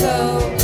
so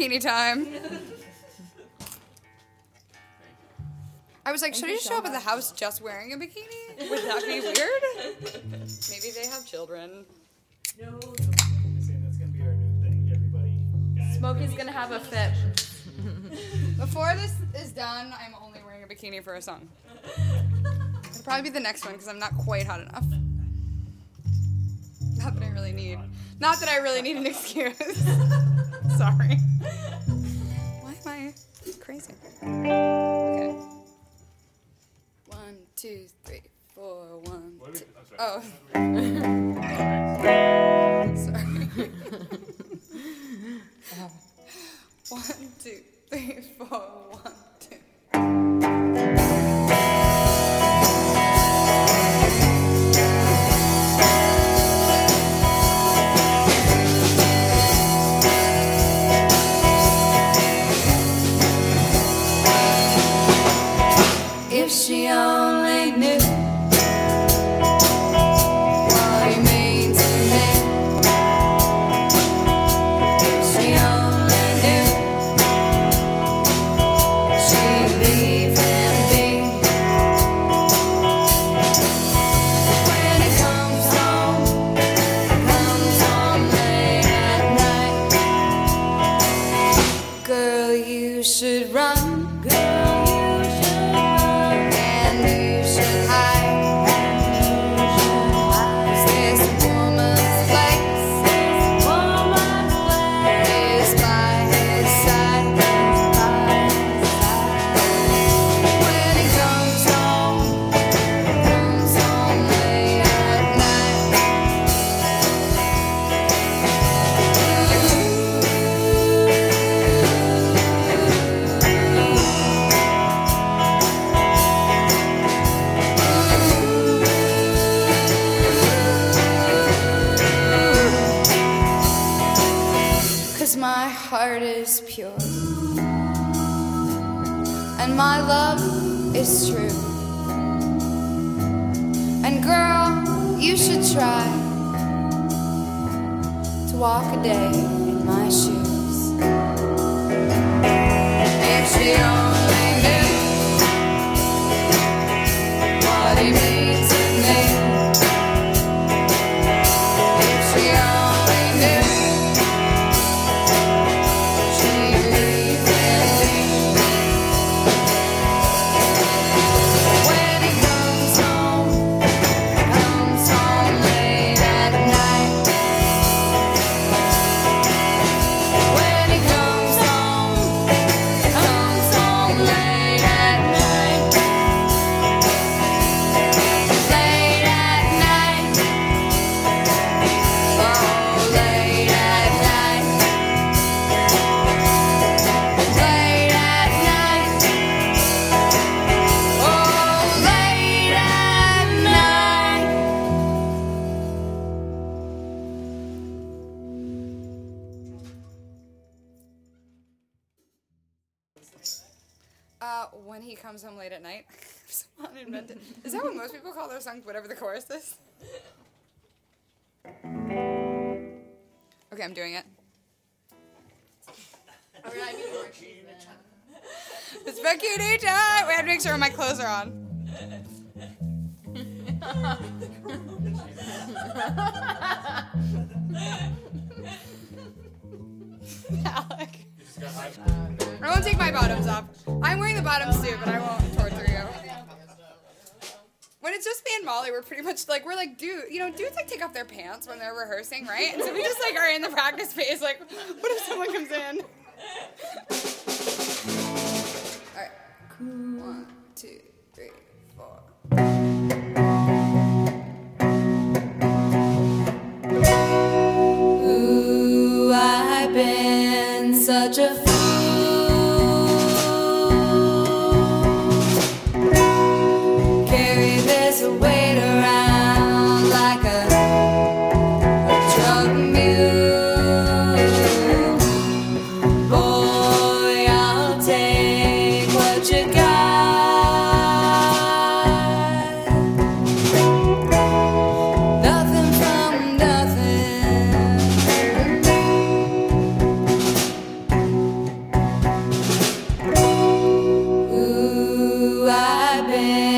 bikini time. I was like, should I just show up at the house just wearing a bikini? Would that be weird? Maybe they have children. No. Smokey's gonna have a fit. Before this is done, I'm only wearing a bikini for a song. It'll probably be the next one because I'm not quite hot enough. Not that I really need. Not that I really need an excuse. sorry. Why am I crazy? Two, three, four, one. Two. Oh. sorry. one, two, three, four, one. religion. Heart is pure. And my love is true. And girl, you should try to walk a day in my shoes. If she only comes home late at night. So uninvented. Is that what most people call their songs? Whatever the chorus is. Okay, I'm doing it. It's Becky and AJ. We have to make sure my clothes are on. Alec. I won't take my bottoms off. I'm wearing the bottoms too, but I won't torture you. When it's just me and Molly, we're pretty much like we're like dude, you know, dudes like take off their pants when they're rehearsing, right? And so we just like are in the practice phase, like, what if someone comes in? All right, one, two, three, four. Ooh, I've been such a I've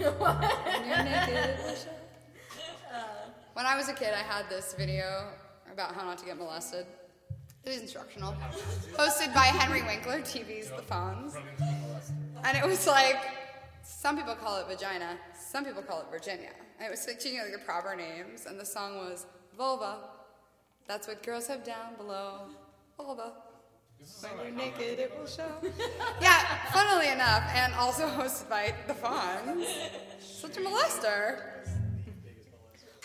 you're naked. When I was a kid, I had this video about how not to get molested. It was instructional. Hosted by Henry Winkler, TV's The Fonz. And it was like, some people call it vagina, some people call it Virginia. And it was like choosing like the proper names, and the song was vulva. That's what girls have down below. Vulva. This is When so you're naked, it will show. yeah, funnily enough, and also hosted by the Fonz. Such a molester.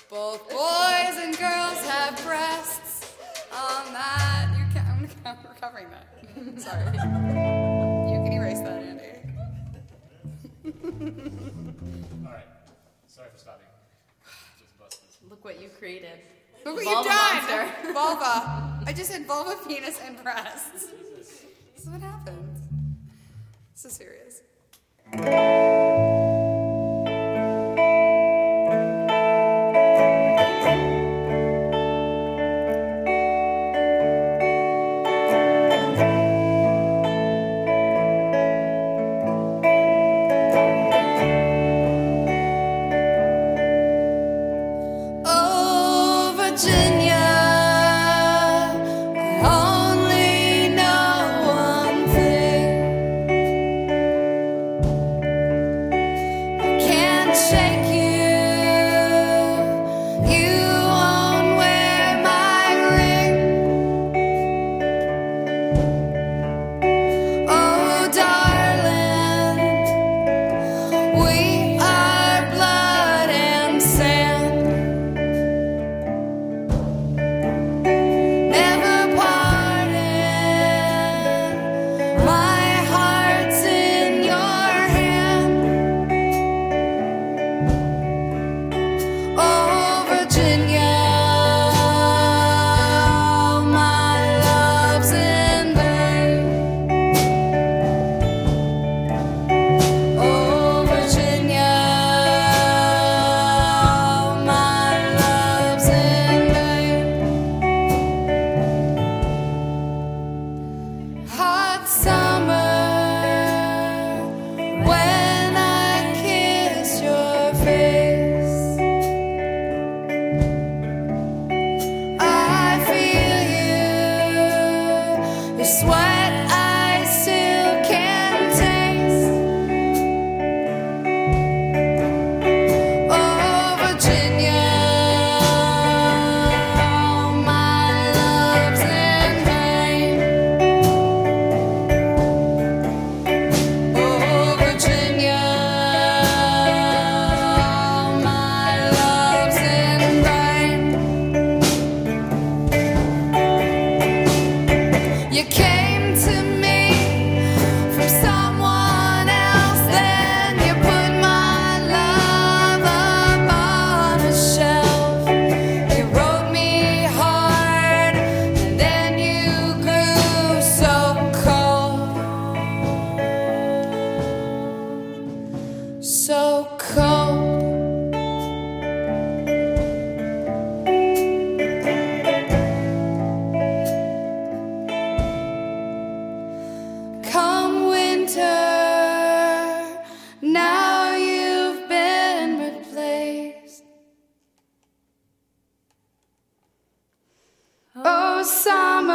Both boys and girls have breasts. On that, you can. I'm, I'm recovering that. Sorry. You can erase that, Andy. Alright. Sorry for stopping. Just bust this. Look what you created. Look what Vulva you've done. Vulva. I just said vulva, penis, and breasts. This is what happens. This is serious. summer.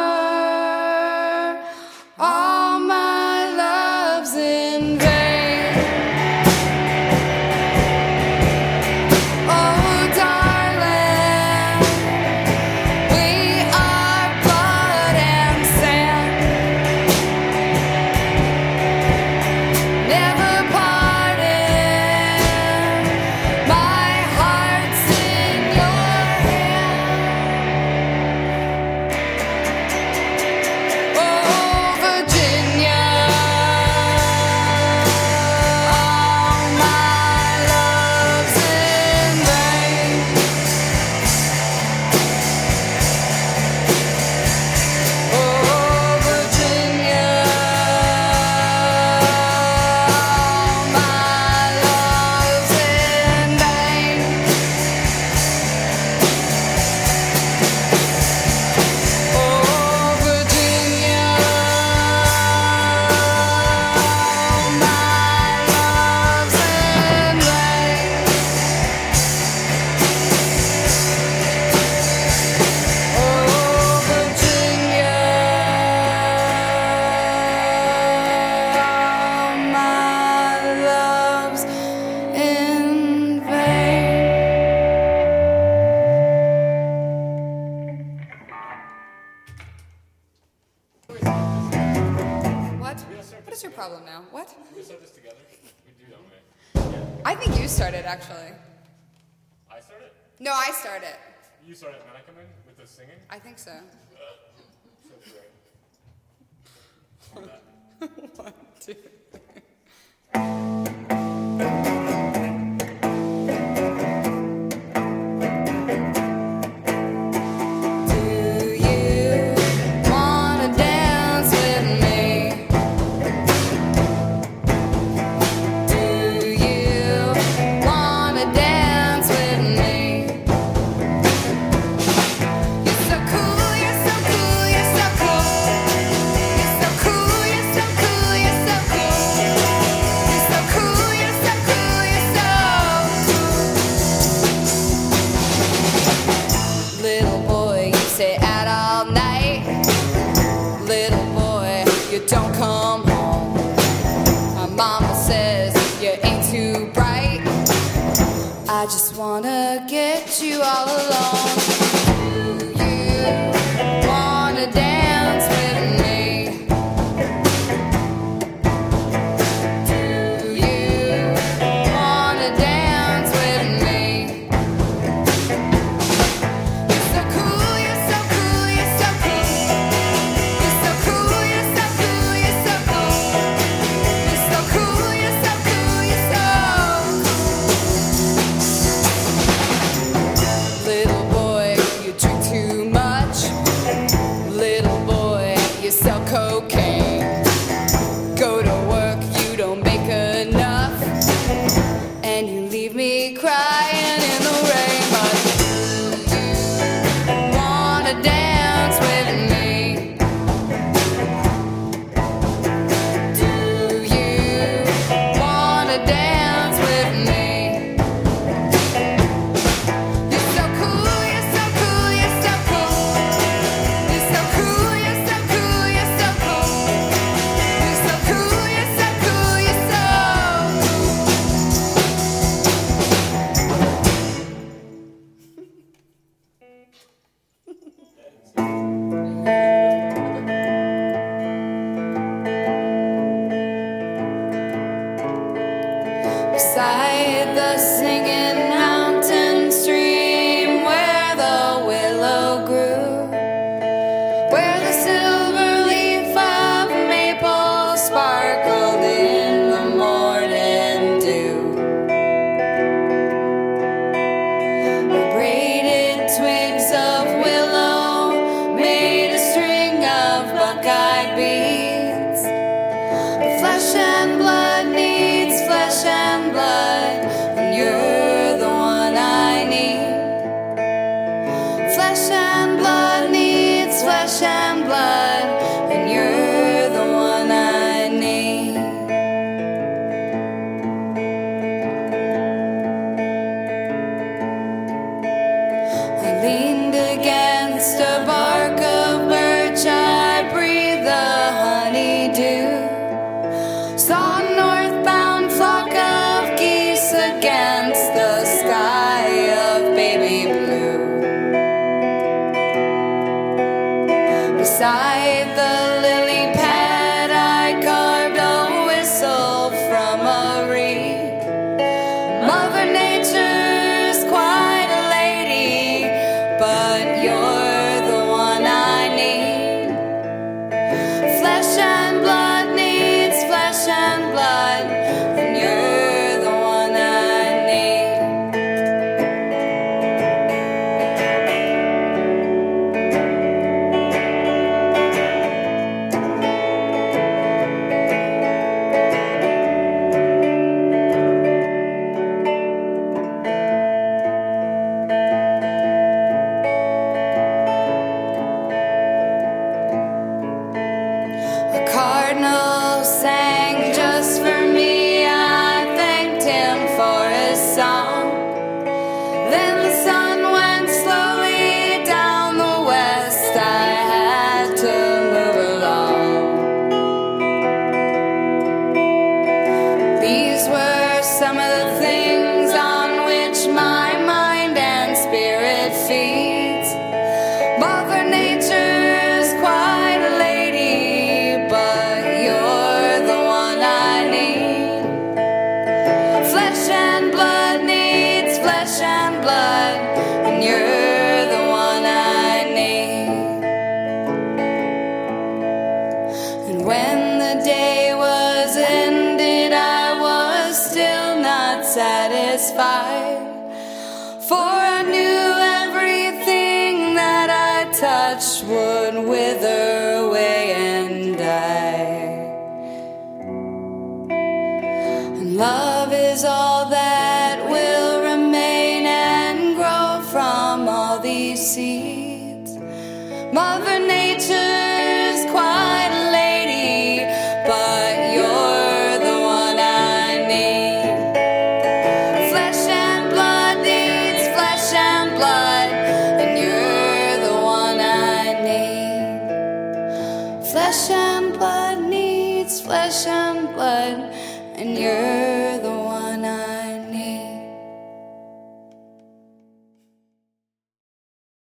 Think so. One, two.